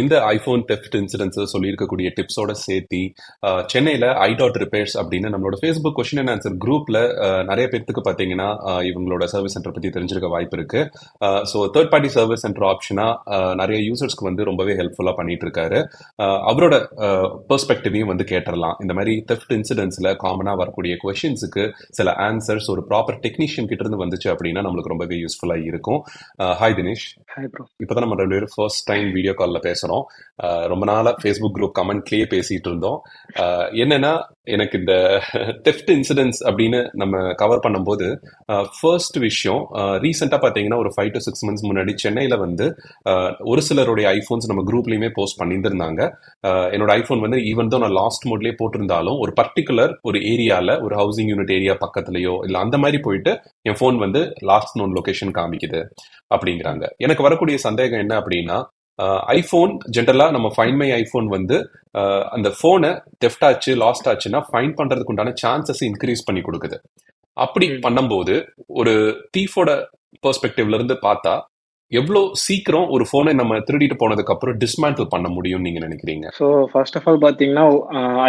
இந்த iPhone theft incidents சொல்லியிருக்கக்கூடிய டிப்ஸோட சேர்த்தி சென்னையில ஐ டாட் ரிப்பேர்ஸ் அப்படின்னு நம்மளோட ஃபேஸ்புக் கொஸ்டின் அண்ட் ஆன்சர் குரூப்ல நிறைய பேர்த்துக்கு பார்த்தீங்கன்னா இவங்களோட சர்வீஸ் சென்டர் பத்தி தெரிஞ்சிருக்க வாய்ப்பு இருக்கு. So third party service centre ஆப்ஷனா நிறைய யூசர்ஸ்க்கு வந்து ரொம்பவே ஹெல்ப்ஃபுல்லா பண்ணிட்டு இருக்காரு அவரோட பெர்ஸ்பெக்டிவையும் வந்து கேட்டுறலாம். இந்த மாதிரி தெஃப்ட் இன்சிடென்ட்ஸ்ல காமனா வரக்கூடிய கொஷின்ஸுக்கு சில ஆன்சர்ஸ் ஒரு ப்ராப்பர் டெக்னீஷியன் கிட்ட இருந்து வந்துச்சு அப்படின்னா நம்மளுக்கு ரொம்பவே யூஸ்ஃபுல்லா இருக்கும். ஹாய் தினேஷ். ஹாய் ப்ரோ இப்போதான் நம்ம ரெண்டு பேரும் ஃபர்ஸ்ட் டைம் வீடியோ காலில் பேசுகிறோம் ரொம்ப நாளா ஃபேஸ்புக் குரூப் கமெண்ட்லயே பேசிட்டு இருந்தோம் என்னன்னா எனக்கு இந்த தெஃப்ட் இன்சிடென்ட்ஸ் அப்படின்னு நம்ம கவர் பண்ணும்போது ஃபர்ஸ்ட் விஷயம் ரீசெண்டாக பார்த்தீங்கன்னா ஒரு ஃபைவ் டு சிக்ஸ் மந்த்ஸ் முன்னாடி சென்னையில் வந்து ஒரு சிலருடைய ஐஃபோன்ஸ் நம்ம குரூப்லேயுமே போஸ்ட் பண்ணியிருந்தாங்க என்னோட ஐஃபோன் வந்து ஈவன் தான் நான் லாஸ்ட் மோட்லேயே போட்டிருந்தாலும் ஒரு பர்டிகுலர் ஒரு ஏரியாவில் ஒரு ஹவுசிங் யூனிட் ஏரியா பக்கத்துலையோ இல்லை அந்த மாதிரி போயிட்டு என் ஃபோன் வந்து லாஸ்ட் நோன் லொகேஷன் காமிக்குது அப்படிங்கிறாங்க. எனக்கு வரக்கூடிய சந்தேகம் என்ன அப்படின்னா ஐஃபோன் ஜென்ரலா நம்ம ஃபைன் மை ஐஃபோன் வந்து அந்த ஃபோனை தெஃப்ட் ஆச்சு லாஸ்ட் ஆச்சுன்னா ஃபைன் பண்றதுக்கு உண்டான சான்சஸ் இன்க்ரீஸ் பண்ணி கொடுக்குது அப்படி. பண்ணும்போது ஒரு தீஃபோட பெர்ஸ்பெக்டிவ்ல இருந்து பார்த்தா எவ்வளோ சீக்கிரம் ஒரு ஃபோனை நம்ம திருடிட்டு போனதுக்கு அப்புறம் டிஸ்மேண்டில் பண்ண முடியும்னு நீங்க நினைக்கிறீங்க? ஸோ ஃபர்ஸ்ட் ஆஃப் ஆல் பார்த்தீங்கன்னா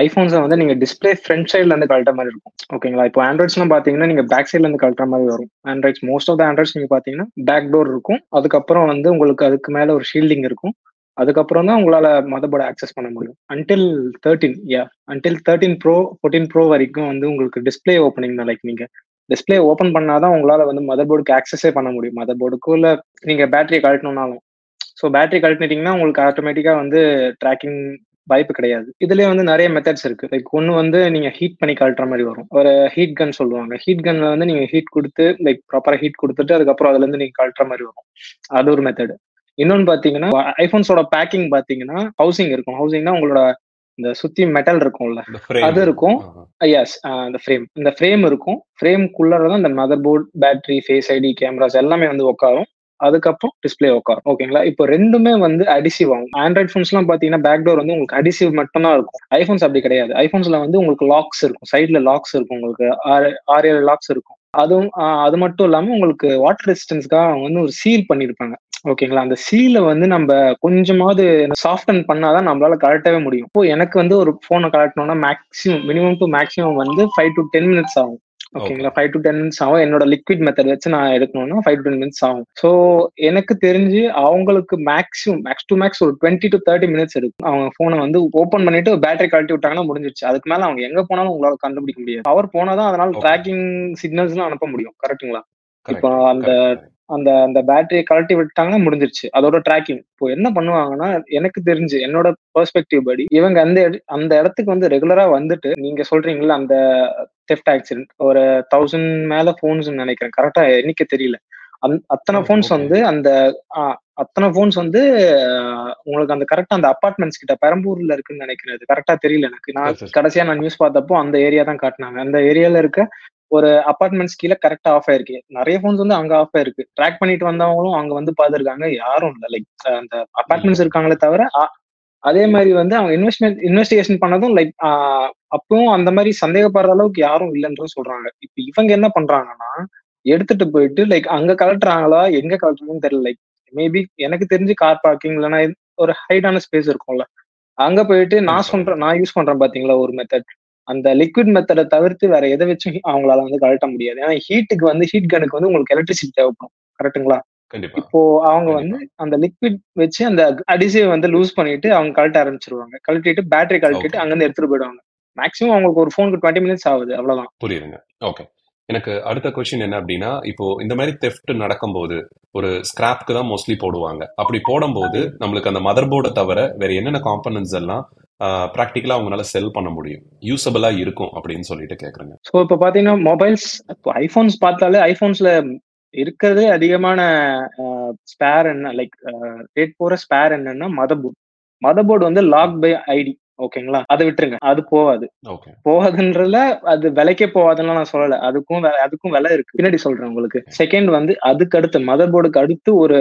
ஐஃபோன்ஸை வந்து நீங்கள் டிஸ்பிளே ஃப்ரண்ட் சைட்ல இருந்து கழட்ட மாதிரி இருக்கும். ஓகேங்களா இப்போ ஆண்ட்ராய்ட்ஸ்லாம் பார்த்தீங்கன்னா நீங்கள் பேக் சைட்ல இருந்து கழட்டுற மாதிரி வரும். Androids most of the Androids நீங்கள் பார்த்தீங்கன்னா பேக் டோர் இருக்கும். அதுக்கப்புறம் வந்து உங்களுக்கு அதுக்கு மேலே ஒரு ஷீல்டிங் இருக்கும். அதுக்கப்புறம் தான் உங்களால் மதபோர்டை ஆக்சஸ் பண்ண முடியும். Until thirteen yeah until thirteen bro fourteen bro வரைக்கும் வந்து உங்களுக்கு டிஸ்பிளே ஓப்பனிங் தான் லைக் நீங்கள் டிஸ்பிளே ஓப்பன் பண்ணாதான் உங்களால் வந்து மதர் போர்டுக்கு ஆக்சஸே பண்ண முடியும். மதர் போர்டுக்கு இல்லை நீங்கள் பேட்டரியை கழட்டணும்னாலும். ஸோ பேட்டரி கழட்டிட்டீங்கன்னா உங்களுக்கு ஆட்டோமேட்டிக்காக வந்து ட்ராக்கிங் வாய்ப்பு கிடையாது. இதுலயே வந்து நிறைய மெத்தட்ஸ் இருக்கு. லைக் ஒன்று வந்து நீங்க ஹீட் பண்ணி கழட்டுற மாதிரி வரும். ஒரு ஹீட் கன் சொல்லுவாங்க. ஹீட் கன்ல வந்து நீங்க ஹீட் கொடுத்து லைக் ப்ராப்பரா ஹீட் கொடுத்துட்டு அதுக்கப்புறம் அதுல இருந்து நீங்க கழட்டுற மாதிரி வரும். அது ஒரு மெத்தட் இன்னொன்னு பாத்தீங்கன்னா ஐபோன்ஸோட பேக்கிங் பாத்தீங்கன்னா ஹவுசிங் இருக்கும். ஹவுசிங்னா உங்களோட இந்த சுத்தி மெட்டல் இருக்கும்ல. அது இருக்கும். எஸ் இந்த ஃப்ரேம் இந்த ஃப்ரேம் இருக்கும். ஃப்ரேம்குள்ளார தான் இந்த motherboard battery face ID cameras எல்லாமே வந்து உட்காரும் அதுக்கப்புறம் டிஸ்ப்ளே உட்காரும் ஓகேங்களா இப்போ ரெண்டுமே வந்து அடிசிவ் ஆகும். ஆண்ட்ராய்ட் ஃபோன்ஸ்லாம் பார்த்தீங்கன்னா பேக் டோர் வந்து உங்களுக்கு அடிசிவ் மட்டும் தான் இருக்கும். ஐஃபோன்ஸ் அப்படி கிடையாது. ஐஃபோன்ஸ்ல வந்து உங்களுக்கு லாக்ஸ் இருக்கும். சைட்ல லாக்ஸ் இருக்கும் உங்களுக்கு. ஆறு ஆறு ஏழு லாக்ஸ் இருக்கும். அதுவும் அது மட்டும் இல்லாம உங்களுக்கு வாட்டர் ரெசிஸ்டன்ஸ்க்காக அவங்க வந்து ஒரு சீல் பண்ணியிருப்பாங்க ஓகேங்களா? அந்த சீலை வந்து நம்ம கொஞ்சமாவது சாஃப்டன் பண்ணாதான் நம்மளால கலட்டவே முடியும். இப்போ எனக்கு வந்து ஒரு போனை கலட்டணும்னா மேக்ஸிமம் மினிமம் டு மேக்ஸிமம் வந்து ஃபைவ் டு டென் மினிட்ஸ் ஆகும். ஓகேங்களா ஃபைவ் டு டென் மினிட்ஸ் ஆகும். என்னோட லிக்விட் மெத்தட் வச்சு நான் எடுக்கணும்னா ஃபைவ் டு டென் மினிட்ஸ் ஆகும். ஸோ எனக்கு தெரிஞ்சு அவங்களுக்கு மேக்ஸிமம் மேக்ஸ் டு மேக்ஸ் ஒரு டுவெண்ட்டி டு தேர்ட்டி மினிட்ஸ் எடுக்கும். அவங்க போனை வந்து ஓப்பன் பண்ணிட்டு பேட்டரி கழட்டி விட்டாங்கன்னா முடிஞ்சிருச்சு. அதுக்கு மேல அவங்க எங்க போனாலும் உங்களால கண்டுபிடிக்க முடியாது. பவர் போனாதான் அதனால. ட்ராக்கிங் சிக்னல்ஸ்லாம் அனுப்ப முடியும். கரெக்ட்டுங்களா இப்போ அந்த. அந்த அந்த பேட்டரியை கழட்டி விட்டாங்கன்னா முடிஞ்சிருச்சு. அதோட ட்ராக்கிங் இப்போ என்ன பண்ணுவாங்கன்னா எனக்கு தெரிஞ்சு என்னோட பெர்ஸ்பெக்டிவ் படி இவங்க அந்த அந்த இடத்துக்கு வந்து ரெகுலரா வந்துட்டு நீங்க சொல்றீங்கல்ல அந்த தெஃப்ட் ஆக்சிடென்ட் ஒரு தௌசண்ட் மேல போன்ஸ் நினைக்கிறேன். கரெக்டா எண்ணிக்கை தெரியல. அந் அத்தனை போன்ஸ். வந்து அந்த அத்தனை போன்ஸ் வந்து உங்களுக்கு அந்த கரெக்டா அந்த அபார்ட்மெண்ட்ஸ் கிட்ட பெரம்பூர்ல இருக்குன்னு நினைக்கிறேன். கரெக்டா தெரியல எனக்கு. நான். கடைசியா நான் நியூஸ் பார்த்தப்போ அந்த ஏரியா தான் காட்டினாங்க. அந்த ஏரியால இருக்க ஒரு அபார்ட்மெண்ட்ஸ் கீழே கரெக்டா ஆஃப் ஆயிருக்கு. நிறைய போன்ஸ் வந்து அங்க ஆஃப் ஆயிருக்கு. ட்ராக் பண்ணிட்டு வந்தவங்களும் அங்க வந்து பாத்துருக்காங்க யாரும் இல்ல. லைக் அந்த அபார்ட்மெண்ட்ஸ் இருக்காங்களே தவிர அதே மாதிரி வந்து அவங்க இன்வெஸ்ட்மெண்ட் இன்வெஸ்டிகேஷன் பண்ணதும் லைக் அப்பவும் அந்த மாதிரி சந்தேகப்படுற அளவுக்கு யாரும் இல்லைன்னு சொல்றாங்க. இப்ப இவங்க என்ன பண்றாங்கன்னா எடுத்துட்டு போயிட்டு லைக் அங்க கலட்டுறாங்களா எங்க கலட்டுறாங்கன்னு தெரியல. லைக் மேபி எனக்கு தெரிஞ்சு கார் பார்க்கிங் இல்லைன்னா ஒரு ஹைட்டான ஸ்பேஸ் இருக்கும்ல. அங்க போயிட்டு நான். சொல்றேன் நான் யூஸ் பண்றேன் பாத்தீங்களா ஒரு மெத்தட் அந்த லிக்விட் மெத்தடை தவிர்த்து வேற எதை வச்சும் அவங்களால வந்து கழட்ட முடியாது. ஏன்னா ஹீட்டுக்கு வந்து ஹீட் கனுக்கு வந்து உங்களுக்கு எலக்ட்ரிசிட்டி தேவைப்படும். கரெக்ட்டுங்களா கண்டிப்பா. இப்போ அவங்க. வந்து அந்த லிக்விட் வச்சு அந்த அடிசிவ் வந்து லூஸ் பண்ணிட்டு அவங்க கழட்ட ஆரம்பிச்சிருவாங்க. கழட்டிட்டு பேட்டரி கழட்டிட்டு. அங்கிருந்து எடுத்துட்டு போயிடுவாங்க. மேக்ஸிமம் அவங்களுக்கு ஒரு ஃபோனுக்கு டுவெண்ட்டி மினிட்ஸ் ஆகுது. அவ்வளவுதான். புரியுதுங்க. ஓகே எனக்கு அடுத்த கொஸ்டின் என்ன அப்படின்னா இப்போ இந்த மாதிரி தெஃப்ட் நடக்கும்போது ஒரு ஸ்கிராப்க்கு தான் மோஸ்ட்லி போடுவாங்க. அப்படி போடும்போது நம்மளுக்கு அந்த மதர் போர்டை தவிர வேற என்னென்ன காம்பனன்ட்ஸ் எல்லாம் ப்ராக்டிக்கலா அவங்களால செல் பண்ண முடியும். யூசபிளா இருக்கும் அப்படின்னு சொல்லிட்டு கேக்குறேங்க. ஸோ இப்போ பார்த்தீங்கன்னா மொபைல்ஸ் இப்போ ஐஃபோன்ஸ் பார்த்தாலே ஐஃபோன்ஸ்ல இருக்கிறதே அதிகமான ஸ்பேர் என்ன லைக் ரேட் போற ஸ்பேர் என்னன்னா மதர் போர்டு மதர் போர்டு வந்து லாக் பை ஐடி ஓகேங்களா அதை விட்டுருங்க. அது போகாது. போகாதுன்றதுல அது விலைக்கே போகாதுன்னு நான் சொல்லல. அதுக்கும் அதுக்கும் விலை இருக்கு. பின்னாடி சொல்றேன் உங்களுக்கு. செகண்ட் வந்து அதுக்கு அடுத்து மதர் போர்டுக்கு அடுத்து ஒரு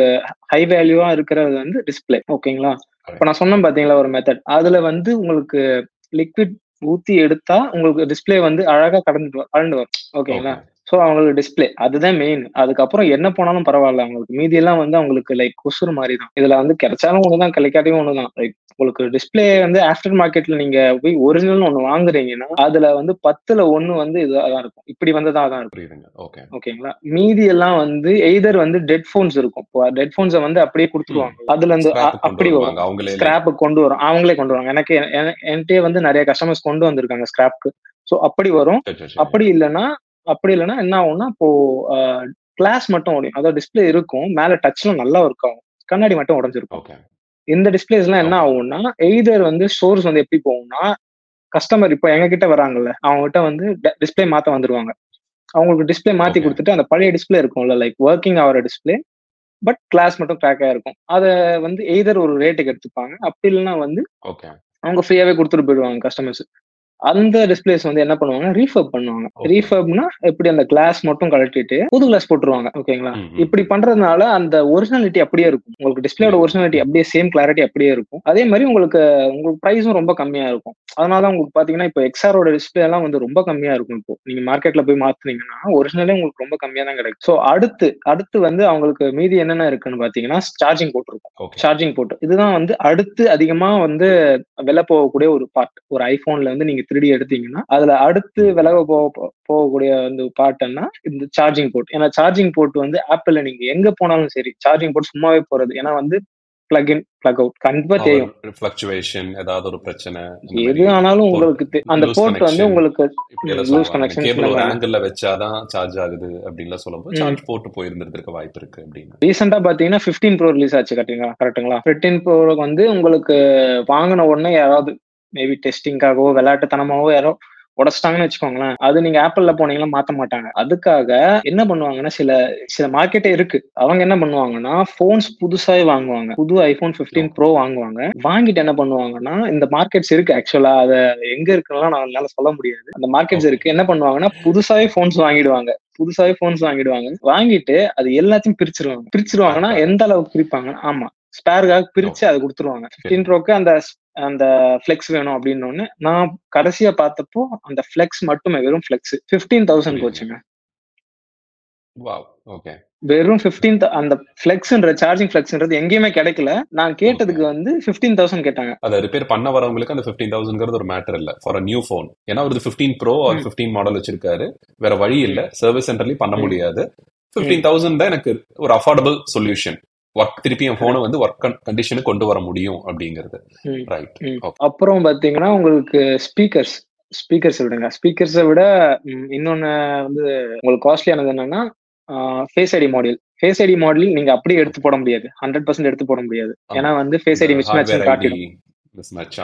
ஹை வேல்யூவா இருக்கிறது வந்து டிஸ்பிளே ஓகேங்களா இப்ப நான் சொன்னேன் பாத்தீங்களா ஒரு மெத்தட் அதுல வந்து உங்களுக்கு லிக்விட் ஊத்தி எடுத்தா உங்களுக்கு டிஸ்பிளே வந்து அழகா கடந்து வ- கலந்து வரும். ஓகேங்களா ஸோ அவங்களுக்கு டிஸ்பிளே அதுதான் மெயின் அதுக்கப்புறம் என்ன போனாலும் பரவாயில்ல. அவங்களுக்கு மீதி எல்லாம் வந்து அவங்களுக்கு லைக் கொசுறு மாதிரி தான் இதுல வந்து கிடைச்சாலும் ஒண்ணுதான் கிடைக்காட்டியும் ஒண்ணுதான். லைக் உங்களுக்கு டிஸ்பிளே வந்து ஆஃப்டர் மார்க்கெட்ல நீங்க போய் ஒரிஜினல் ஒண்ணு வாங்குறீங்கன்னா அதுல வந்து பத்துல ஒண்ணு வந்து இதாக இருக்கும். இப்படி வந்ததா தான் இருக்கும். ஓகேங்களா? மீதி எல்லாம் வந்து எய்தர் வந்து டெட் ஃபோன்ஸ் இருக்கும். டெட் ஃபோன்ஸை வந்து அப்படியே கொடுத்துருவாங்க. அதுல இருந்து அப்படி வரும். வருவாங்க. அவங்களே ஸ்கிராப் கொண்டு வரும். அவங்களே கொண்டு வருவாங்க. எனக்கு என- என்கிட்டயே வந்து நிறைய கஸ்டமர்ஸ் கொண்டு வந்திருக்காங்க ஸ்கிராப்க்கு ஸோ அப்படி வரும். அப்படி இல்லைன்னா அப்படி இல்லைன்னா என்ன ஆகும்னா இப்போ கிளாஸ் மட்டும் உடையும். அதாவது டிஸ்பிளே இருக்கும் மேல டச்ல நல்லா ஒர்க் ஆகும். கண்ணாடி மட்டும் உடஞ்சிருக்கும். இந்த டிஸ்பிளேஸ் எல்லாம் என்ன ஆகும்னா எய்தர் வந்து ஸ்டோர்ஸ் வந்து எப்படி போகும்னா கஸ்டமர் இப்போ எங்க கிட்ட வராங்கல்ல அவங்க கிட்ட வந்து டிஸ்பிளே மாத்த வந்துருவாங்க. அவங்களுக்கு டிஸ்பிளே மாத்தி Okay. கொடுத்துட்டு அந்த பழைய டிஸ்பிளே இருக்கும்ல லைக் ஒர்க்கிங் ஆகிற டிஸ்பிளே பட் கிளாஸ் மட்டும் கிராக் ஆயிருக்கும் அதை வந்து எய்தர் ஒரு ரேட்டுக்கு எடுத்துப்பாங்க. அப்படி இல்லைன்னா வந்து அவங்க ஃப்ரீயாவே கொடுத்துட்டு போயிடுவாங்க கஸ்டமர்ஸ் அந்த டிஸ்பிளேஸ் வந்து என்ன பண்ணுவாங்க? ரீஃபர்ப் பண்ணுவாங்க. ரீஃபர்ப்னா எப்படி அந்த கிளாஸ் மட்டும் கழட்டிட்டு புது கிளாஸ் போட்டுருவாங்க. ஓகேங்களா. இப்படி பண்றதுனால அந்த ஒரிஜினாலிட்டி அப்படியே இருக்கும். உங்களுக்கு டிஸ்பிளேயோட ஒரிஜினாலிட்டி அப்படியே சேம் கிளாரிட்டி அப்படியே இருக்கும். அதே மாதிரி உங்களுக்கு உங்களுக்கு ப்ரைஸும் ரொம்ப கம்மியா இருக்கும். அதனால உங்களுக்கு பாத்தீங்கன்னா இப்போ எக்ஸ்ஆரோட டிஸ்பிளே எல்லாம் வந்து ரொம்ப கம்மியா இருக்கும் இப்போ. நீங்க மார்க்கெட்ல போய் மாத்துனீங்கன்னா ஒரிஜினலே உங்களுக்கு ரொம்ப கம்மியா தான் கிடைக்கும். ஸோ அடுத்து அடுத்து வந்து அவங்களுக்கு மீதி என்னென்ன இருக்குன்னு பாத்தீங்கன்னா சார்ஜிங் போட்டிருக்கும். சார்ஜிங் போர்ட் இதுதான் வந்து அடுத்து அதிகமா வந்து விலை போகக்கூடிய ஒரு பார்ட் ஒரு ஐபோன்ல வந்து நீங்க திருடி எடுத்தீங்கன்னா அதுல அடுத்து விலை போக போகக்கூடிய வந்து பார்ட்னா இந்த சார்ஜிங் போர்ட் ஏன்னா சார்ஜிங் போர்ட் வந்து ஆப்பிள்ல நீங்க எங்க போனாலும் சரி சார்ஜிங் போர்ட் சும்மாவே போறது. ஏன்னா வந்து பிளக் இன் பிளக் அவுட் கண்டிப்பா தெரியும். ஃபிளக்சுவேஷன் ஏதாவது ஒரு பிரச்சனை எது ஆனாலும் port உங்களுக்கு அந்த போர்ட் வந்து. உங்களுக்கு லூஸ் கனெக்ஷன் கேபிள் ஒரு ஆங்கிள் வச்சாதான் சார்ஜ் ஆகுது அப்படின்லாம் சொல்லும்போது. சார்ஜ் போட்டு போயிருந்திருக்க வாய்ப்பு இருக்கு அப்படின்னு. ரீசெண்டா பாத்தீங்கன்னா 15 ப்ரோ ரிலீஸ் ஆச்சு கரெக்டுங்களா கரெக்ட்டுங்களா 15 ப்ரோ வந்து உங்களுக்கு வாங்கின உடனே யாராவது மேபி டெஸ்டிங்காகவோ விளையாட்டுத்தனமாவோ யாரோ உடச்சிட்டாங்கன்னு வச்சுக்கோங்களேன். அது நீங்க ஆப்பிள்ல போனீங்கன்னா மாத்த மாட்டாங்க. அதுக்காக என்ன பண்ணுவாங்கன்னா சில சில மார்க்கெட்டே இருக்கு. அவங்க என்ன பண்ணுவாங்கன்னா போன்ஸ் புதுசாவே வாங்குவாங்க. புது ஐபோன் 15 ப்ரோ வாங்குவாங்க. வாங்கிட்டு என்ன பண்ணுவாங்கன்னா இந்த மார்க்கெட்ஸ் இருக்கு. ஆக்சுவலா அதை எங்க இருக்குன்னா நான் என்னால சொல்ல முடியாது. அந்த மார்க்கெட்ஸ் இருக்கு. என்ன பண்ணுவாங்கன்னா புதுசாவே போன்ஸ் வாங்கிடுவாங்க. புதுசாவே போன்ஸ் வாங்கிடுவாங்க. வாங்கிட்டு அது எல்லாத்தையும் பிரிச்சிருவாங்க. பிரிச்சிருவாங்கன்னா எந்த அளவுக்கு பிரிப்பாங்க? ஆமா. ஸ்பேருக்காக பிரிச்சு அதை கொடுத்துருவாங்க. 15 ப்ரோக்கு அந்த அந்த ஃபிளெக்ஸ் வேணும் அப்படின்னு நான் கடைசியா பார்த்தப்போ அந்த ஃபிளெக்ஸ் மட்டுமே வெறும் ஃபிளெக்ஸ் பிப்டீன் தௌசண்ட் போச்சுங்க. வெறும் 15 அந்த ஃபிளெக்ஸ்ன்ற சார்ஜிங் ஃபிளெக்ஸ்ன்றது எங்கேயுமே கிடைக்கல. நான் கேட்டதுக்கு வந்து 15000 தௌசண்ட் கேட்டாங்க. அதை ரிப்பேர் பண்ண வரவங்களுக்கு அந்த ஃபிஃப்டீன் தௌசண்ட்ங்கிறது ஒரு மேட்டர் இல்ல. ஃபார் நியூ ஃபோன் ஏன்னா ஒரு ஃபிஃப்டீன் ப்ரோ ஒரு ம். ஃபிஃப்டீன் மாடல் வச்சிருக்காரு. வேற வழி இல்ல. சர்வீஸ் சென்டர்லயும் பண்ண. முடியாது. ஃபிஃப்டீன் தௌசண்ட் தான் எனக்கு ஒரு அஃபோர்டபுள் சொல்யூஷன் ஒர்க் திருப்பி என் போனை வந்து ஒர்க் கண்டிஷனுக்கு கொண்டு வர முடியும் அப்படிங்கிறது. ரைட் அப்புறம் பாத்தீங்கன்னா உங்களுக்கு ஸ்பீக்கர்ஸ் ஸ்பீக்கர்ஸ் விடுங்க. ஸ்பீக்கர்ஸை விட இன்னொன்னு வந்து உங்களுக்கு காஸ்ட்லியானது என்னன்னா face ID model face ID model நீங்க அப்படியே எடுத்து போட முடியாது. ஹண்ட்ரட் பர்சன்ட் எடுத்து போட முடியாது. ஏன்னா வந்து ஃபேஸ் ஐடி மிஸ் மேட்ச் காட்டிடும்.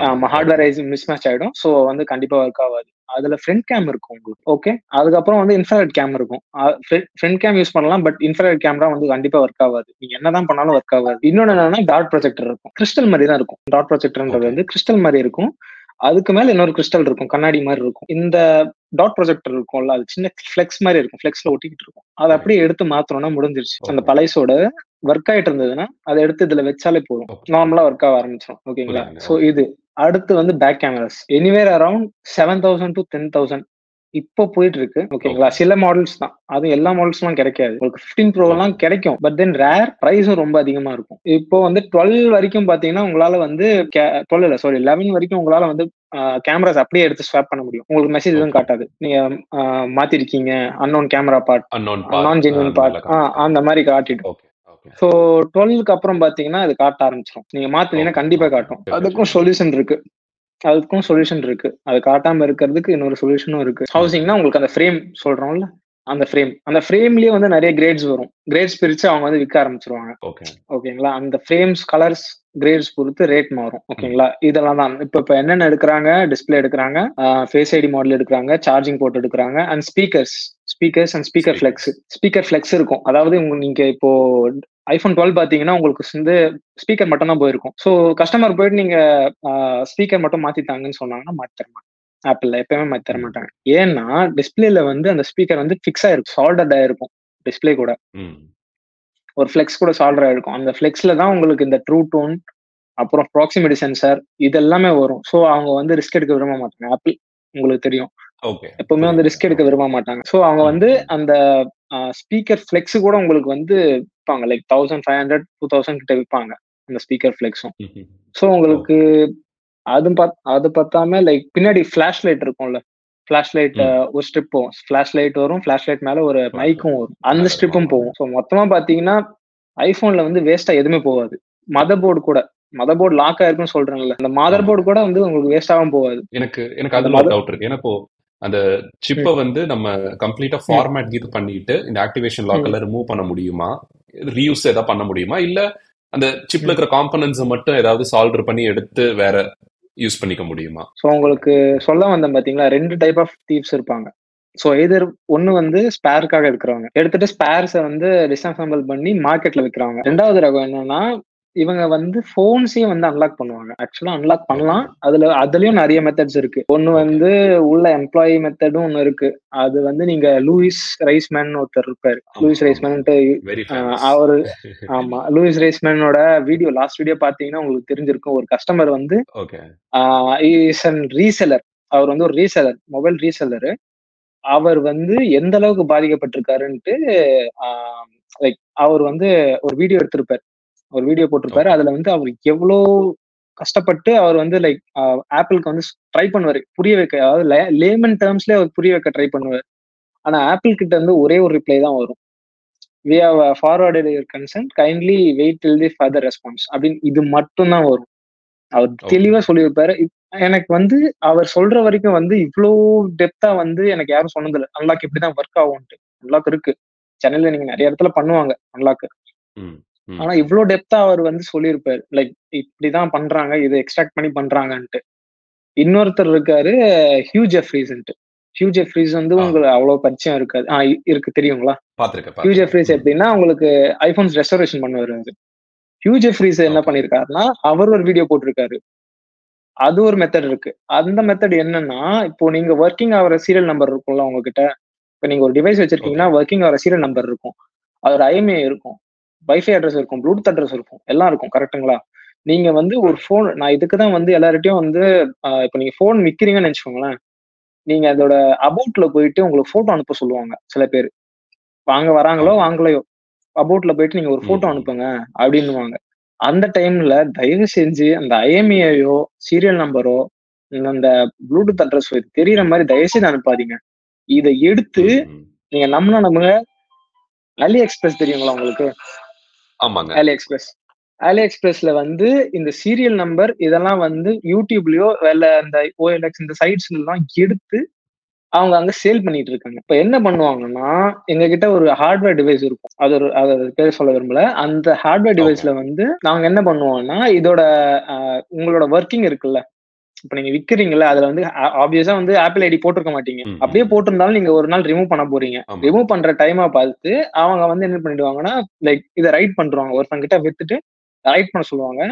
ஆமா ஹார்ட்வேர் மிஸ் மேட்ச் ஆயிடும். ஸோ வந்து கண்டிப்பா ஒர்க் ஆகாது. அதுல ஃப்ரண்ட் கேம் இருக்கும் உங்களுக்கு ஓகே அதுக்கப்புறம் வந்து இன்ஃப்ராரெட் கேம் இருக்கும். ஃப்ரண்ட் கேம் யூஸ் பண்ணலாம் பட் இன்ஃப்ராரெட் கேமரா வந்து கண்டிப்பா ஒர்க் ஆகாது. நீங்க என்னதான் பண்ணாலும் ஒர்க் ஆகாது. இன்னொன்னு என்னன்னா டாட் ப்ரொஜெக்டர் இருக்கும். கிறிஸ்டல் மாதிரி தான் இருக்கும். டாட் ப்ரொஜெக்டர்ன்றது. வந்து கிறிஸ்டல் மாதிரி இருக்கும். அதுக்கு மேல இன்னொரு கிறிஸ்டல் இருக்கும் கண்ணாடி மாதிரி இருக்கும். இந்த டாட் ப்ரொஜெக்டர் இருக்கும்ல அது சின்ன ஃபிளெக்ஸ் மாதிரி இருக்கும். ஃபிளெக்ஸ்ல ஒட்டிக்கிட்டு இருக்கும். அதை அப்படியே எடுத்து மாத்தணும்னா முடிஞ்சிருச்சு. அந்த. பழைசோட ஒர்க் ஆயிட்டு இருந்ததுன்னா அதை எடுத்து இதுல வச்சாலே போதும். நார்மலா ஒர்க் ஆக ஆரம்பிச்சிடும் ஓகேங்களா. சோ இது. அடுத்து வந்து back cameras anywhere around seven thousand to ten thousand இப்போ போயிட்டு இருக்கு ஓகேங்களா. சில மாடல்ஸ் தான். அது எல்லா மாடல்ஸ்லாம் கிடைக்காது. உங்களுக்கு ஃபிஃப்டீன் ப்ரோ எல்லாம் கிடைக்கும். பட் தென் ரேர் ப்ரைஸும் ரொம்ப அதிகமா இருக்கும். இப்போ வந்து டுவெல் வரைக்கும் பாத்தீங்கன்னா உங்களால வந்து டுவெல் இல்ல சாரி லெவன் வரைக்கும் உங்களால வந்து கேமராஸ் அப்படியே எடுத்து ஸ்வாப் பண்ண முடியும். உங்களுக்கு மெசேஜ் எதுவும் காட்டாது. நீங்க மாத்திருக்கீங்க unknown camera part unknown non genuine part அந்த மாதிரி ஓகே ஸோ டுவெல்க்கு அப்புறம் பாத்தீங்கன்னா அது காட்ட ஆரம்பிச்சிடும் நீங்க மாத்தினீங்கன்னா. கண்டிப்பா காட்டும். அதுக்கும் சொல்யூஷன் இருக்கு. அதுக்கும் சொல்யூஷன் இருக்கு. அது காட்டாம இருக்கிறதுக்கு இன்னொரு சொல்யூஷனும் இருக்கு. ஹவுசிங்னா உங்களுக்கு அந்த ஃப்ரேம் சொல்றோம்ல? அந்த ஃப்ரேம் அந்த ஃப்ரேம்லயே வந்து நிறைய கிரேட்ஸ் வரும். கிரேட்ஸ் பிரிச்சு அவங்க வந்து விற்க ஆரம்பிச்சிருவாங்க. ஓகே ஓகேங்களா? அந்த ஃப்ரேம்ஸ் கலர்ஸ் கிரேட்ஸ் பொறுத்து ரேட் மாறும். ஓகேங்களா? இதெல்லாம் தான். இப்ப இப்ப என்னென்ன எடுக்கிறாங்க? டிஸ்பிளே எடுக்கிறாங்க. ஃபேஸ் ஐடி மாடல் எடுக்கிறாங்க. சார்ஜிங் போர்ட் எடுக்கிறாங்க. And speakers speakers and speaker flex speaker flex இருக்கும். அதாவது உங்க நீங்க இப்போ ஐபோன் டுவெல் பாத்தீங்கன்னா உங்களுக்கு வந்து ஸ்பீக்கர் மட்டும் தான் போயிருக்கும். ஸோ கஸ்டமர் போயிட்டு நீங்க ஸ்பீக்கர் மட்டும் மாத்தித்தாங்கன்னு சொன்னாங்கன்னா மாத்தி தர மாட்டாங்க. ஆப்பிள்ல எப்பயுமே மாத்தி தர மாட்டாங்க. ஏன்னா டிஸ்பிளேல வந்து அந்த ஸ்பீக்கர் வந்து ஃபிக்ஸ் ஆயிருக்கும் சால்டட் ஆயிருக்கும் டிஸ்பிளே கூட. ஒரு ஃப்ளெக்ஸ் கூட சால்டர் ஆயிருக்கும். அந்த ஃப்ளெக்ஸ்ல தான் உங்களுக்கு இந்த ட்ரூ டோன் அப்புறம் ப்ராக்சிமிட்டி சென்சார் இது எல்லாமே வரும். ஸோ அவங்க வந்து ரிஸ்க் எடுக்க விரும்ப மாட்டாங்க. ஆப்பிள் உங்களுக்கு தெரியும். எப்பவுமே வந்து ரிஸ்க் எடுக்க விரும்ப மாட்டாங்க. ஸோ அவங்க வந்து. அந்த ஸ்பீக்கர் ஃபிளெக்ஸ் கூட உங்களுக்கு வந்து விற்பாங்க like thousand five hundred two thousand கிட்ட விற்பாங்க அந்த ஸ்பீக்கர் ஃபிளெக்ஸும். ஸோ உங்களுக்கு அது பத் அது பத்தாம லைக் பின்னாடி ஃபிளாஷ் லைட் இருக்கும்ல ஃபிளாஷ் லைட் ஒரு ஸ்ட்ரிப் போகும். ஃபிளாஷ் லைட் வரும். ஃபிளாஷ் லைட் மேல ஒரு. மைக்கும் வரும். அந்த ஸ்ட்ரிப்பும் போகும். ஸோ மொத்தமா பாத்தீங்கன்னா ஐபோன்ல வந்து வேஸ்டா எதுவுமே போகாது. மதர் போர்டு கூட. மதர் போர்டு லாக் ஆயிருக்குன்னு சொல்றேன்ல. அந்த மதர் போர்டு கூட வந்து உங்களுக்கு வேஸ்டாகவும் போகாது. எனக்கு எனக்கு மதர் டவுட் இருக்கு. ஏன்னா இப்போ அந்த சிப்பை வந்து நம்ம கம்ப்ளீட்டா ஃபார்மேட் இது பண்ணிட்டு இந்த ஆக்டிவேஷன் லாக் எல்லாம் ரிமூவ் பண்ண முடியுமா? ரீயூஸ் ஏதாவது பண்ண முடியுமா? இல்ல அந்த சிப்ல இருக்கிற காம்பனன்ட்ஸை மட்டும் ஏதாவது சால்டர் பண்ணி எடுத்து வேற யூஸ் பண்ணிக்க முடியுமா? ஸோ உங்களுக்கு சொல்ல வந்தேன் பாத்தீங்களா? ரெண்டு டைப் ஆஃப் தீப்ஸ் இருப்பாங்க. ஸோ எதிர் ஒன்னு வந்து ஸ்பேருக்காக இருக்கிறவங்க எடுத்துட்டு ஸ்பேர்ஸை வந்து டிஸ்அசம்பிள் பண்ணி மார்க்கெட்ல விற்கிறவங்க ரெண்டாவது ரகம் என்னன்னா இவங்க வந்து போன்ஸையும் வந்து அன்லாக் பண்ணுவாங்க. ஆக்சுவலா அன்லாக் பண்ணலாம். அதுல அதுலயும் நிறைய மெத்தட்ஸ் இருக்கு. ஒன்னு வந்து உள்ள எம்ப்ளாயி மெத்தடும் ஒன்னு இருக்கு. அது வந்து நீங்க லூயிஸ் ரைஸ்மேன் ஒருத்தர் இருப்பாரு. லூயிஸ் வெரி அவரு ஆமா. லூயிஸ் ரைஸ்மேனோட வீடியோ லாஸ்ட் வீடியோ பாத்தீங்கன்னா உங்களுக்கு தெரிஞ்சிருக்கும். ஒரு கஸ்டமர் வந்து இஸ் அன் ரீசெலர் அவர் வந்து ஒரு ரீசெலர் மொபைல் ரீசெலரு அவர் வந்து எந்த அளவுக்கு பாதிக்கப்பட்டிருக்காருன்ட்டு லைக் அவர் வந்து ஒரு வீடியோ எடுத்திருப்பாரு. ஒரு வீடியோ போட்டிருப்பாரு. அதுல வந்து அவர் எவ்வளோ கஷ்டப்பட்டு அவர் வந்து லைக் ஆப்பிளுக்கு வந்து ட்ரை பண்ணுவாரு. புரிய வைக்க அதாவது லேமன் டேர்ம்ஸ்ல அவர் புரிய வைக்க ட்ரை பண்ணுவார். ஆனா ஆப்பிள் கிட்ட இருந்து ஒரே ஒரு ரிப்ளை தான் வரும். We have forwarded your consent kindly wait till the further response அப்படின்னு இது மட்டும் தான் வரும். அவர். தெளிவா சொல்லியிருப்பாரு எனக்கு வந்து அவர் சொல்ற வரைக்கும் வந்து இவ்வளோ டெப்தா வந்து எனக்கு யாரும் சொன்னதில்லை. அன்லாக் இப்படிதான் ஒர்க் ஆகும்ட்டு அன்லாக் இருக்கு. சென்னையில நீங்க நிறைய இடத்துல பண்ணுவாங்க. அன்லாக். ஆனா இவ்வளோ டெப்தா அவர் வந்து சொல்லியிருப்பாரு. லைக் இப்படிதான் பண்றாங்க இதை எக்ஸ்ட்ராக்ட் பண்ணி பண்றாங்கன்ட்டு. இன்னொருத்தர் இருக்காரு ஹியூ ஜெஃப்ரீஸ்ன்ட்டு ஹியூ ஜெஃப்ரீஸ் வந்து. உங்களுக்கு அவ்வளவு பரிச்சயம் இருக்காது. ஆ இ- இருக்கு தெரியுங்களா? பாத்திருக்கேன் ஹியூ ஜெஃப்ரீஸ் பாத்திருக்கேன். எப்படின்னா உங்களுக்கு ஐபோன்ஸ் ரெஸ்டரேஷன் பண்ணுவாரு அவரு. ஹியூ ஜெஃப்ரீஸ் என்ன. பண்ணிருக்காருன்னா அவர் ஒரு வீடியோ போட்டிருக்காரு. அது ஒரு மெத்தட் இருக்கு. அந்த மெத்தட் என்னன்னா இப்போ நீங்க ஒர்க்கிங் ஆகிற சீரியல் நம்பர் இருக்கும்ல உங்ககிட்ட. இப்போ நீங்க ஒரு டிவைஸ் வச்சிருக்கீங்கன்னா ஒர்க்கிங் ஆகிற சீரியல் நம்பர் இருக்கும். அதோட ஐஎம்ஏ இருக்கும். வைஃபை அட்ரஸ் இருக்கும் ப்ளூடூத் அட்ரஸ் இருக்கும் எல்லாம் இருக்கும் கரெக்ட்டுங்களா நீங்க வந்து ஒரு ஃபோன் நான் இதுக்கு தான் வந்து எல்லார்ட்டையும் வந்து இப்போ நீங்க ஃபோன் விற்கிறீங்கன்னு வச்சுக்கோங்களேன் நீங்க அதோட அபவுட்ல போயிட்டு உங்களுக்கு போட்டோ அனுப்ப சொல்லுவாங்க சில பேர் வாங்க வராங்களோ. வாங்கலையோ அபவுட்ல போயிட்டு நீங்க ஒரு போட்டோ ம். அனுப்புங்க அப்படின்னுவாங்க அந்த டைம்ல தயவு செஞ்சு அந்த ஐஎம்ஏயோ சீரியல் நம்பரோ அந்த ப்ளூடூத் அட்ரஸ் தெரியற மாதிரி தயவு செய்து அனுப்பாதீங்க இதை எடுத்து. நீங்க நம்பினா நம்புங்க அலி எக்ஸ்பிரஸ் தெரியுங்களா உங்களுக்கு ஆமாங்க. அலி எக்ஸ்பிரஸ் அலி எக்ஸ்பிரஸ்ல வந்து இந்த சீரியல் நம்பர் இதெல்லாம் வந்து யூடியூப்லயோ இல்ல அந்த ஓஎல்எக்ஸ் இந்த சைட்ஸ்ல எல்லாம் எடுத்து அவங்க அங்க சேல் பண்ணிட்டு இருக்காங்க. இப்ப என்ன பண்ணுவாங்கன்னா எங்க கிட்ட ஒரு ஹார்ட்வேர் டிவைஸ் இருக்கும். அது ஒரு அது பேர் சொல்ல விரும்பல. அந்த ஹார்ட்வேர் டிவைஸ்ல வந்து நாங்க என்ன பண்ணுவோம்னா இதோட உங்களோட ஒர்க்கிங் இருக்குல்ல? இப்ப நீங்க விக்கிறீங்கல்ல அதுல வந்து ஆப்வியஸா வந்து ஆப்பிள் ஐடி போட்டிருக்க மாட்டீங்க. அப்படியே. போட்டிருந்தாலும் நீங்க ஒரு நாள் ரிமூவ் பண்ண போறீங்க. ரிமூவ் பண்ற டைமா பார்த்து அவங்க வந்து என்ன பண்ணிடுவாங்கன்னா லைக் இதை ரைட் பண்றாங்க ஒருத்தங்க கிட்ட வித்துட்டு ரைட் பண்ண சொல்லுவாங்க.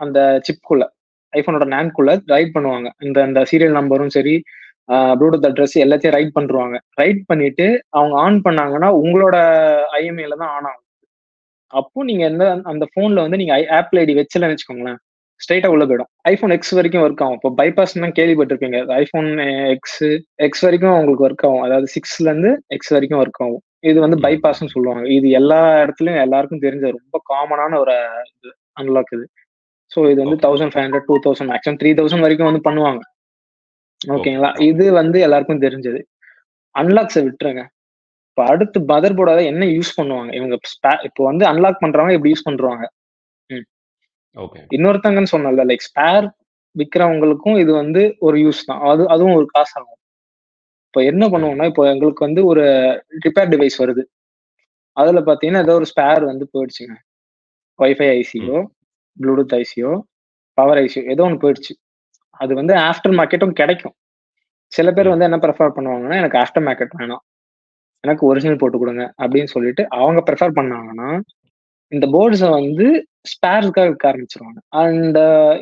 அந்த சிப்குள்ள ஐபோனோட நேன்குள்ள ரைட் பண்ணுவாங்க. இந்த இந்த சீரியல் நம்பரும் சரி ப்ளூடூத் அட்ரஸ் எல்லாத்தையும் ரைட் பண்ணுவாங்க ரைட் பண்ணிட்டு அவங்க ஆன் பண்ணாங்கன்னா உங்களோட ஐஎம்ஏல தான் ஆன் ஆகும். அப்போ நீங்க எந்த அந்த போன்ல வந்து நீங்க ஆப்பிள் ஐடி வச்சலன்னு வச்சுக்கோங்களேன். ஸ்ட்ரைட்டா உள்ள போயிடும். ஐபோன் எக்ஸ் வரைக்கும் ஒர்க் ஆகும். இப்போ பைபாஸ் தான் கேள்விப்பட்டிருப்பீங்க. ஐபோன் எக்ஸ் எக்ஸ் வரைக்கும் உங்களுக்கு ஒர்க் ஆகும். அதாவது சிக்ஸ்ல இருந்து எக்ஸ் வரைக்கும் ஒர்க் ஆகும். இது வந்து ம். பைபாஸ்னு சொல்லுவாங்க. இது எல்லா இடத்துலயும் எல்லாருக்கும் தெரிஞ்ச ரொம்ப காமனான ஒரு இது அன்லாக் இது. ஸோ இது வந்து. Thousand five hundred two thousand maximum three thousand வரைக்கும் வந்து பண்ணுவாங்க. ஓகேங்களா. இது வந்து எல்லாருக்கும் தெரிஞ்சது. அன்லாக்ஸை விட்டுருங்க. இப்போ அடுத்து மதர் போர்டாக என்ன யூஸ் பண்ணுவாங்க? இவங்க இப்போ வந்து அன்லாக் பண்றவங்க இப்படி யூஸ் பண்றாங்க? இன்னொருத்தங்கன்னு சொன்னல லைக் ஸ்பேர் விற்கிறவங்களுக்கும் இது வந்து ஒரு யூஸ் தான். அது அதுவும் ஒரு காசு ஆகும் இப்போ என்ன பண்ணுவோம்னா இப்போ எங்களுக்கு வந்து ஒரு ரிப்பேர் டிவைஸ் வருது. அதுல பாத்தீங்கன்னா ஏதோ ஒரு ஸ்பேர் வந்து போயிடுச்சுங்க. வைஃபை ஐசியோ ப்ளூடூத் ஐசியோ பவர் ஐசியோ ஏதோ ஒன்று போயிடுச்சு. அது வந்து ஆஃப்டர் மார்க்கெட்டும் கிடைக்கும். சில பேர் வந்து என்ன ப்ரிஃபர் பண்ணுவாங்கன்னா எனக்கு ஆஃப்டர் மார்க்கெட் வேணாம். எனக்கு ஒரிஜினல் போட்டு கொடுங்க அப்படின்னு சொல்லிட்டு அவங்க ப்ரிஃபர் பண்ணாங்கன்னா இந்த போர்ட்ஸை வந்து ஸ்பேர்ஸ்க்காக விற்க ஆரம்பிச்சிருவாங்க. அண்ட்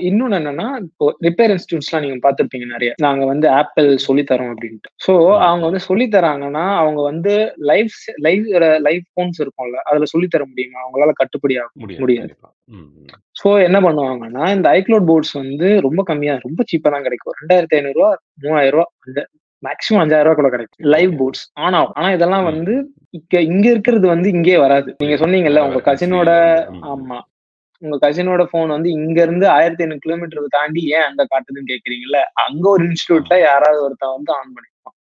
இன்னொன்னு என்னன்னா இப்போ ரிப்பேர் இன்ஸ்டியூட்ஸ்லாம் நீங்க பார்த்துருப்பீங்க நிறைய. நாங்க வந்து ஆப்பிள் சொல்லி தரோம் அப்படின்ட்டு ஸோ. அவங்க வந்து சொல்லி தராங்கன்னா அவங்க வந்து லைவ் லைவ் லைவ் போன்ஸ் இருக்கும்ல அதுல சொல்லி தர முடியுமா? அவங்களால கட்டுப்படி ஆகும் முடியாது. ஸோ என்ன பண்ணுவாங்கன்னா இந்த ஐக்ளோட் போர்ட்ஸ் வந்து ரொம்ப கம்மியா ரொம்ப சீப்பா தான் கிடைக்கும். ரெண்டாயிரத்தி ஐநூறு ரூபா மூவாயிரம் ரூபா அந்த மேக்ஸிமம் அஞ்சாயிரம் ரூபாய்க்குள்ள கிடைக்கும். லைவ் போட்ஸ் ஆன் ஆனா இதெல்லாம். வந்து இங்க இங்க இருக்கிறது வந்து இங்கே வராது. நீங்க. சொன்னீங்கல்ல உங்க கசினோட. ஆமா. உங்க கசினோட போன் வந்து இங்க இருந்து ஆயிரத்தி ஐநூறு கிலோமீட்டர் தாண்டி ஏன் அங்க காட்டுதுன்னு கேக்குறீங்கல்ல அங்க ஒரு இன்ஸ்டியூட்ல யாராவது ஒருத்தன் வந்து ஆன் பண்ணிருப்பான்.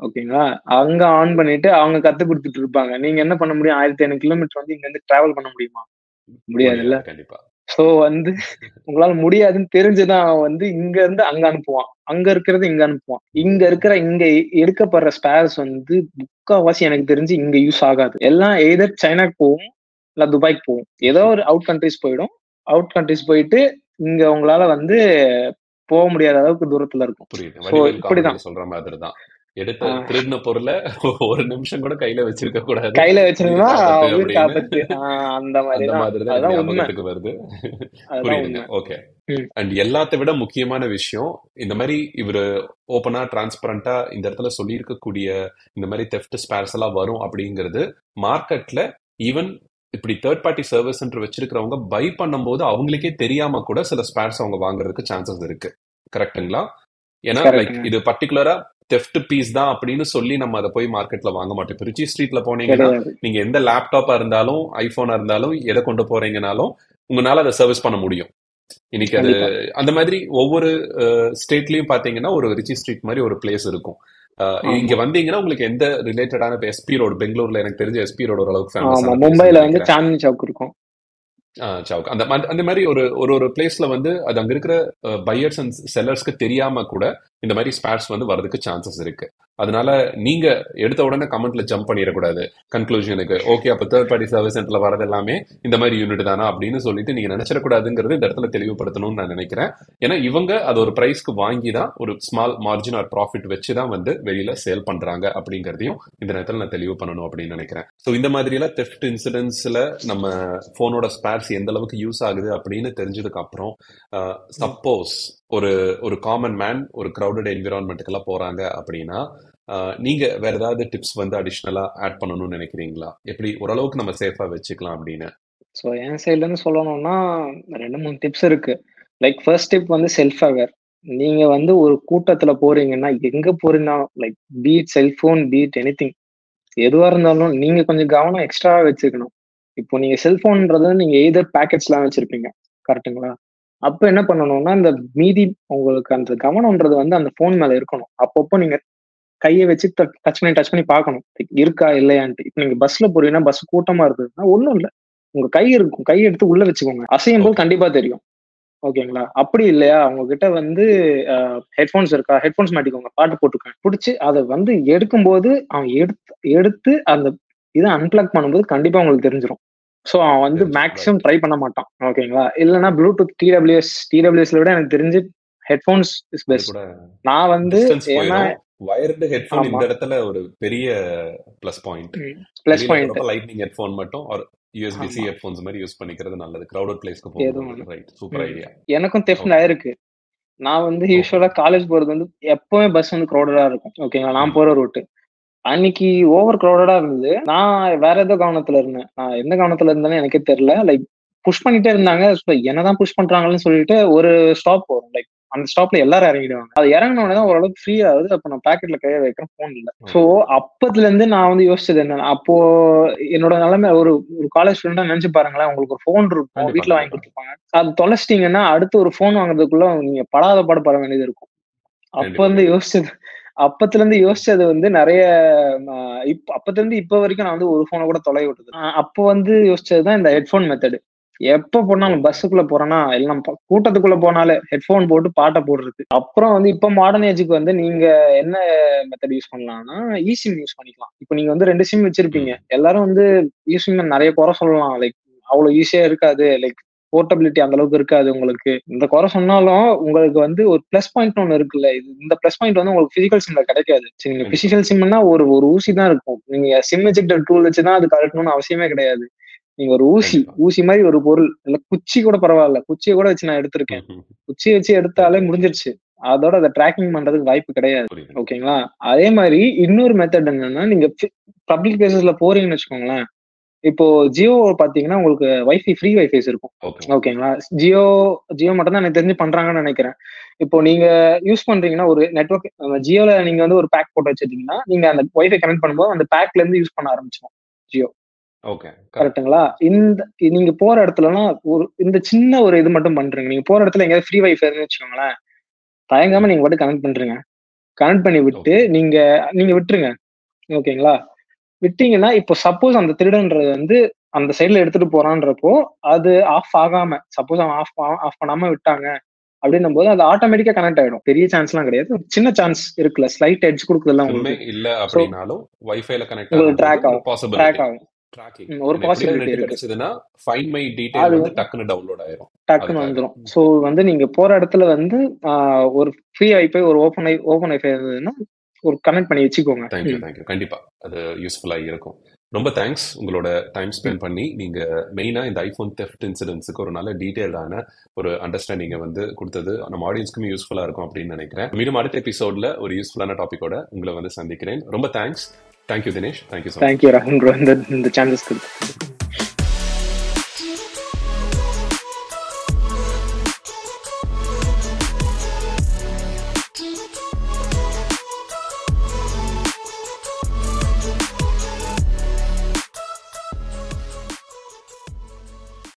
ஓகேங்களா? அங்க ஆன் பண்ணிட்டு அவங்க கத்து கொடுத்துட்டு இருப்பாங்க. நீங்க என்ன பண்ண முடியும்? ஆயிரத்தி ஐநூறு கிலோமீட்டர் வந்து இங்க இருந்து டிராவல் பண்ண முடியுமா? முடியாதுல்ல. முடியாது, கண்டிப்பா. சோ வந்து உங்களால முடியாதுன்னு தெரிஞ்சுதான் அவன் வந்து இங்க இருந்து அங்க அனுப்புவான். அங்க இருக்கிறது இங்க அனுப்புவான். இங்க இருக்கிற இங்க எடுக்கப்படுற ஸ்பேர்ஸ் வந்து முக்காவாசி எனக்கு தெரிஞ்சு இங்க யூஸ் ஆகாது. எல்லாம் எய்தர் சைனாக்கு போகும் இல்ல துபாய்க்கு போகும். ஏதோ ஒரு அவுட் கண்ட்ரிஸ் போயிடும். அவுட் கண்ட்ரிஸ் போயிட்டு இங்க உங்களால வந்து போக முடியாத அளவுக்கு தூரத்துல இருக்கும். இப்படிதான். சொல்ற மாதிரி தான் எடுத்த. திருடின பொருளை ஒரு நிமிஷம் கூட கையில வச்சிருக்க கூடாது. கையில வச்சிருந்தா அந்த மாதிரி தான். ஞாபகத்துக்கு வருது. புரியுதுங்க. ஓகே. அண்ட் எல்லாத்தை விட முக்கியமான விஷயம் இந்த மாதிரி இவரு ஓப்பனா டிரான்ஸ்பரண்டா இந்த இடத்துல சொல்லியிருக்கக்கூடிய இந்த மாதிரி தெஃப்ட் ஸ்பேர்ஸ் எல்லாம் வரும் அப்படிங்கிறது மார்க்கெட்ல ஈவன் இப்படி தேர்ட் பார்ட்டி சர்வீஸ் சென்டர் வச்சிருக்கிறவங்க பை பண்ணும்போது அவங்களுக்கே தெரியாம கூட சில ஸ்பேர்ஸ் அவங்க வாங்குறதுக்கு சான்சஸ் இருக்கு. கரெக்ட்டுங்களா ஏன்னா லைக் இது பர்டிகுலரா தெஃப்ட் பீஸ் தான் அப்படின்னு சொல்லி நம்ம அதை போய் மார்க்கெட்ல வாங்க மாட்டோம். இப்போ ரிச்சி ஸ்ட்ரீட்ல போனீங்கன்னா நீங்க எந்த லேப்டாப்பா இருந்தாலும் ஐபோனா இருந்தாலும் எதை கொண்டு போறீங்கனாலும் உங்களால அதை சர்வீஸ் பண்ண முடியும். இன்னைக்கு அது அந்த மாதிரி ஒவ்வொரு ஸ்டேட்லயும் பாத்தீங்கன்னா ஒரு ரிச்சி ஸ்ட்ரீட் மாதிரி ஒரு பிளேஸ் இருக்கும். இங்க வந்தீங்கன்னா உங்களுக்கு எந்த ரிலேட்டடான எஸ்பி ரோடு பெங்களூர்ல எனக்கு தெரிஞ்ச எஸ்பி ரோடு ஓரளவுக்கு பிளேஸ் மும்பைல வந்து சாந்தினி சவுக் இருக்கும். சவுக் அந்த அந்த மாதிரி ஒரு ஒரு ஒரு பிளேஸ்ல வந்து அது அங்க இருக்கிற பையர்ஸ் அண்ட் செல்லர்ஸ்க்கு தெரியாம கூட இந்த மாதிரி ஸ்பேர்ஸ் வந்து வரதுக்கு சான்சஸ் இருக்கு. அதனால நீங்க எடுத்த உடனே கமெண்ட்ல ஜம்ப் பண்ணிடக்கூடாது. கன்க்ளூஷனுக்கு ஓகே அப்ப தேர்ட் பார்ட்டி சர்வீஸ் சென்டர்ல வரது எல்லாமே இந்த மாதிரி யூனிட் தானா அப்படின்னு சொல்லிட்டு நீங்க நினைச்சிடக்கூடாதுங்கிறது இந்த இடத்துல தெளிவுபடுத்தணும்னு நான் நினைக்கிறேன். ஏன்னா இவங்க அது ஒரு பிரைஸ்க்கு வாங்கி தான் ஒரு ஸ்மால் மார்ஜின் ஆர் ப்ராஃபிட் வச்சு தான் வந்து வெளியில சேல் பண்றாங்க அப்படிங்கறதையும் இந்த நேரத்தில் நான் தெளிவு பண்ணணும் அப்படின்னு நினைக்கிறேன். ஸோ இந்த மாதிரிலாம் தெஃப்ட் இன்சிடென்ட்ஸ்ல நம்ம போனோட ஸ்பேர்ஸ் எந்த அளவுக்கு யூஸ் ஆகுது அப்படின்னு தெரிஞ்சதுக்கு அப்புறம் சப்போஸ் ஒரு ஒரு காமன் மேன் ஒரு crowded க்ரௌடட் என்விரான்மெண்ட்டுக்கெல்லாம் போறாங்க அப்படின்னா நீங்க வேற ஏதாவது டிப்ஸ் வந்து அடிஷ்னலா ஆட் பண்ணணும்னு நினைக்கிறீங்களா? எப்படி ஓரளவுக்கு நம்ம சேஃபா வச்சுக்கலாம் அப்படின்னு. ஸோ என் சைட்ல இருந்து சொல்லணும்னா ரெண்டு மூணு டிப்ஸ் இருக்கு. லைக் ஃபர்ஸ்ட் டிப் வந்து செல்ஃப் அவேர் நீங்க வந்து ஒரு கூட்டத்துல போறீங்கன்னா எங்க போறீங்கன்னா like be it cellphone be it anything எதுவா இருந்தாலும் நீங்க கொஞ்சம் கவனம் எக்ஸ்ட்ரா வச்சுக்கணும். இப்போ நீங்க செல்போன்ன்றது நீங்க எய்தர் பேக்கெட்ஸ்லாம் வச்சிருப்பீங்க. கரெக்ட்டுங்களா அப்ப என்ன பண்ணணும்னா இந்த மீதி உங்களுக்கு அந்த கவனம்ன்றது வந்து அந்த ஃபோன் மேல இருக்கணும். அப்பப்போ நீங்க கையை வச்சு டச் பண்ணி டச் பண்ணி பார்க்கணும். இருக்கா இல்லையான்ட்டு. இப்போ நீங்க பஸ்ல போறீங்கன்னா பஸ் கூட்டமா இருக்குதுன்னா ஒன்றும் இல்லை. உங்க கை இருக்கும். கை எடுத்து உள்ள வச்சுக்கோங்க. அசையும் போது கண்டிப்பா தெரியும். ஓகேங்களா? அப்படி இல்லையா? உங்ககிட்ட வந்து ஹெட்ஃபோன்ஸ் இருக்கா? ஹெட்ஃபோன்ஸ் மாட்டிக்கோங்க. பாட்டு போட்டுக்கோங்க. பிடிச்சி அதை வந்து எடுக்கும்போது அவன் எடுத்து எடுத்து அந்த இதை அன்பிளக் பண்ணும்போது கண்டிப்பா உங்களுக்கு தெரிஞ்சிடும் ஸோ அவன் வந்து மேக்ஸிமம் ட்ரை பண்ண மாட்டான். ஓகேங்களா இல்லைன்னா ப்ளூடூத் டிடபிள்யூஎஸ் டிடபிள்யூஎஸ்ல விட எனக்கு தெரிஞ்சு ஹெட்ஃபோன்ஸ் இஸ் பெஸ்ட் நான் வந்து ஏன்னா வயர்டு ஹெட்ஃபோன் இந்த இடத்துல ஒரு பெரிய plus point plus point lightning headphone மட்டும் ஒரு யூஎஸ்பி சி ஹெட்ஃபோன்ஸ் மாதிரி யூஸ் பண்ணிக்கிறது நல்லது. Crowded பிளேஸ்க்கு ஒண்ணு ரைட் சூப்பர். ஐடியா எனக்கும் தெஃப்ட் ஆயிருக்கு நான் வந்து யூஸ்வலா காலேஜ் போறது வந்து எப்பவுமே பஸ் வந்து க்ரௌடடா இருக்கும். ஓகேங்களா நான் போற ரூட் அன்னைக்கு ஓவர் க்ரௌடடா இருந்தது நான் வேற ஏதோ கவனத்துல இருந்தேன். நான் எந்த கவனத்துல இருந்தேன்னு எனக்கே தெரியல. லைக் புஷ் பண்ணிட்டே இருந்தாங்க. என்னதான் புஷ் பண்றாங்கன்னு சொல்லிட்டு ஒரு ஸ்டாப் வரும். லைக் அந்த ஸ்டாப்ல எல்லாரும் இறங்கிடுவாங்க. அது இறங்கின உடனே தான் ஓரளவுக்கு ஃப்ரீ ஆகுது. அப்ப நான் பாக்கெட்ல கைய வைக்கிறேன் போன் இல்ல. சோ ஓகே அப்பத்துல இருந்து நான் வந்து யோசிச்சது என்ன? அப்போ என்னோட நிலைமை ஒரு ஒரு காலேஜ் ஸ்டூடெண்டா நினைச்சு பாருங்களேன். உங்களுக்கு ஒரு ஃபோன் இருக்கும். வீட்ல வாங்கி கொடுத்துருப்பாங்க அது தொலைச்சிட்டீங்கன்னா அடுத்து ஒரு ஃபோன் வாங்குறதுக்குள்ள நீங்க படாத பாடுபட வேண்டியது இருக்கும். அப்ப வந்து யோசிச்சது அப்பத்துல இருந்து யோசிச்சது வந்து நிறைய இப்ப அப்பத்துல இருந்து இப்ப வரைக்கும் நான் வந்து ஒரு போனை கூட தொலை விட்டது. அப்போ வந்து யோசிச்சதுதான் இந்த ஹெட்ஃபோன் மெத்தடு எப்ப போனாலும் பஸ்ஸுக்குள்ள போறேன்னா எல்லாம் கூட்டத்துக்குள்ள போனாலே ஹெட்ஃபோன் போட்டு பாட்டை போடுறது. அப்புறம் வந்து இப்ப மாடர்ன் ஏஜுக்கு வந்து நீங்க என்ன மெத்தட் யூஸ் பண்ணலாம்னா இ சிம் யூஸ் பண்ணிக்கலாம். இப்போ நீங்க வந்து ரெண்டு சிம் வச்சிருப்பீங்க. எல்லாரும் வந்து இ சிம் நிறைய குறை சொல்லலாம். லைக் அவ்வளவு ஈஸியா இருக்காது. லைக் போர்ட்டபிலிட்டி அந்த அளவுக்கு இருக்காது உங்களுக்கு. இந்த குறை சொன்னாலும் உங்களுக்கு வந்து ஒரு ப்ளஸ் பாயிண்ட் ஒன்று இருக்குல்ல. இது இந்த ப்ளஸ் பாயிண்ட் வந்து உங்களுக்கு பிசிக்கல் சிம்ல கிடைக்காது. சரி நீங்க பிசிக்கல் சிம்னா ஒரு ஒரு ஊசி தான் இருக்கும். நீங்க சிம் எஜெக்டர் டூல் வச்சு தான் அது கழட்டணும்னு அவசியமே கிடையாது. நீங்க ஒரு ஊசி ஊசி மாதிரி ஒரு பொருள். இல்ல குச்சி கூட பரவாயில்ல. குச்சியை கூட வச்சு நான் எடுத்திருக்கேன். குச்சியை வச்சு எடுத்தாலே முடிஞ்சிருச்சு. அதோட அதை ட்ராக்கிங் பண்றதுக்கு வாய்ப்பு கிடையாது. ஓகேங்களா? அதே மாதிரி இன்னொரு மெத்தட் என்னன்னா நீங்க பப்ளிக் பிளேசஸ்ல போறீங்கன்னு வச்சுக்கோங்களேன். இப்போ ஜியோ பாத்தீங்கன்னா உங்களுக்கு வைஃபை ஃப்ரீ வைஃபைஸ் இருக்கும். ஓகே ஓகேங்களா ஜியோ ஜியோ மட்டும் தான் எனக்கு தெரிஞ்சு பண்றாங்கன்னு நினைக்கிறேன். இப்போ நீங்க யூஸ் பண்றீங்கன்னா ஒரு நெட்ஒர்க் ஜியோல நீங்க வந்து ஒரு பேக் போட்டு வச்சிருக்கீங்கன்னா நீங்க அந்த வைஃபை கனெக்ட் பண்ணும்போது அந்த பேக்ல இருந்து யூஸ் பண்ண ஆரம்பிச்சிடும் ஜியோ. ஓகே கரெக்ட்டுங்களா? இந்த நீங்க போற இடத்துலலாம் ஒரு இந்த சின்ன ஒரு இது மட்டும் பண்றீங்க. நீங்க போற இடத்துல எங்கேயாவது ஃப்ரீ வைஃபை வச்சுக்கோங்களேன் தயங்காம நீங்க மட்டும் கனெக்ட் பண்றீங்க கனெக்ட் பண்ணி விட்டு. நீங்க நீங்க விட்டுருங்க. ஓகேங்களா விட்டீங்கன்னா இப்போ சப்போஸ் அந்த திருடன்றது வந்து அந்த சைடுல எடுத்துட்டு போறான்றப்போ அது ஆஃப் ஆகாம சப்போஸ் அவன் ஆஃப் ஆஃப் பண்ணாம விட்டாங்க அப்படின்னும் போது அது ஆட்டோமேட்டிக்கா கனெக்ட் ஆயிடும். பெரிய சான்ஸ்லாம் கிடையாது. ஒரு சின்ன சான்ஸ் இருக்குல்ல ஸ்லைட் எட்ஜ் ஒண்ணுமே உங்களுக்கு. இல்ல அப்படின்னாலும் வைஃபைல கனெக்ட் ஆகும். ட்ராக் ஆகும். ட்ராக்கிங் ம், ஒரு பாசிபிலிட்டி கிடைச்சதுன்னா ஃபைண்ட் மை டீடைல் வந்து டக்குன்னு டவுன்லோட் ஆயிரும். டக்குன்னு அதுக்காக. வந்துடும் ஸோ வந்து நீங்க போற இடத்துல வந்து ஒரு ஃப்ரீ வைஃபை ஒரு ஓப்பன் ஐ ஓப்பன் வைஃபை இருந்ததுன்னா ஒரு கனெக்ட் பண்ணி வச்சுக்கோங்க. தேங்க்யூ தேங்க்யூ கண்டிப்பா. அது யூஸ்ஃபுல்லா இருக்கும். ரொம்ப தேங்க்ஸ் உங்களோட டைம் ஸ்பெண்ட் பண்ணி. நீங்க மெயினா இந்த ஐபோன் தெஃப்ட் இன்சிடென்ட்ஸுக்கு ஒரு நல்ல டீடைல்டான ஒரு அண்டர்ஸ்டாண்டிங்கை வந்து கொடுத்தது. நம்ம ஆடியன்ஸ்க்குமே யூஸ்ஃபுல்லா இருக்கும் அப்படின்னு நினைக்கிறேன். மீண்டும் அடுத்த எபிசோட்ல ஒரு யூஸ்ஃபுல்லான டாபிக்கோட உங்களை வந்து சந்திக்கிறேன். ரொம்ப thanks thank you Dinesh thank you thank you ராகுல் இந்த சான்சஸ் கொடுத்து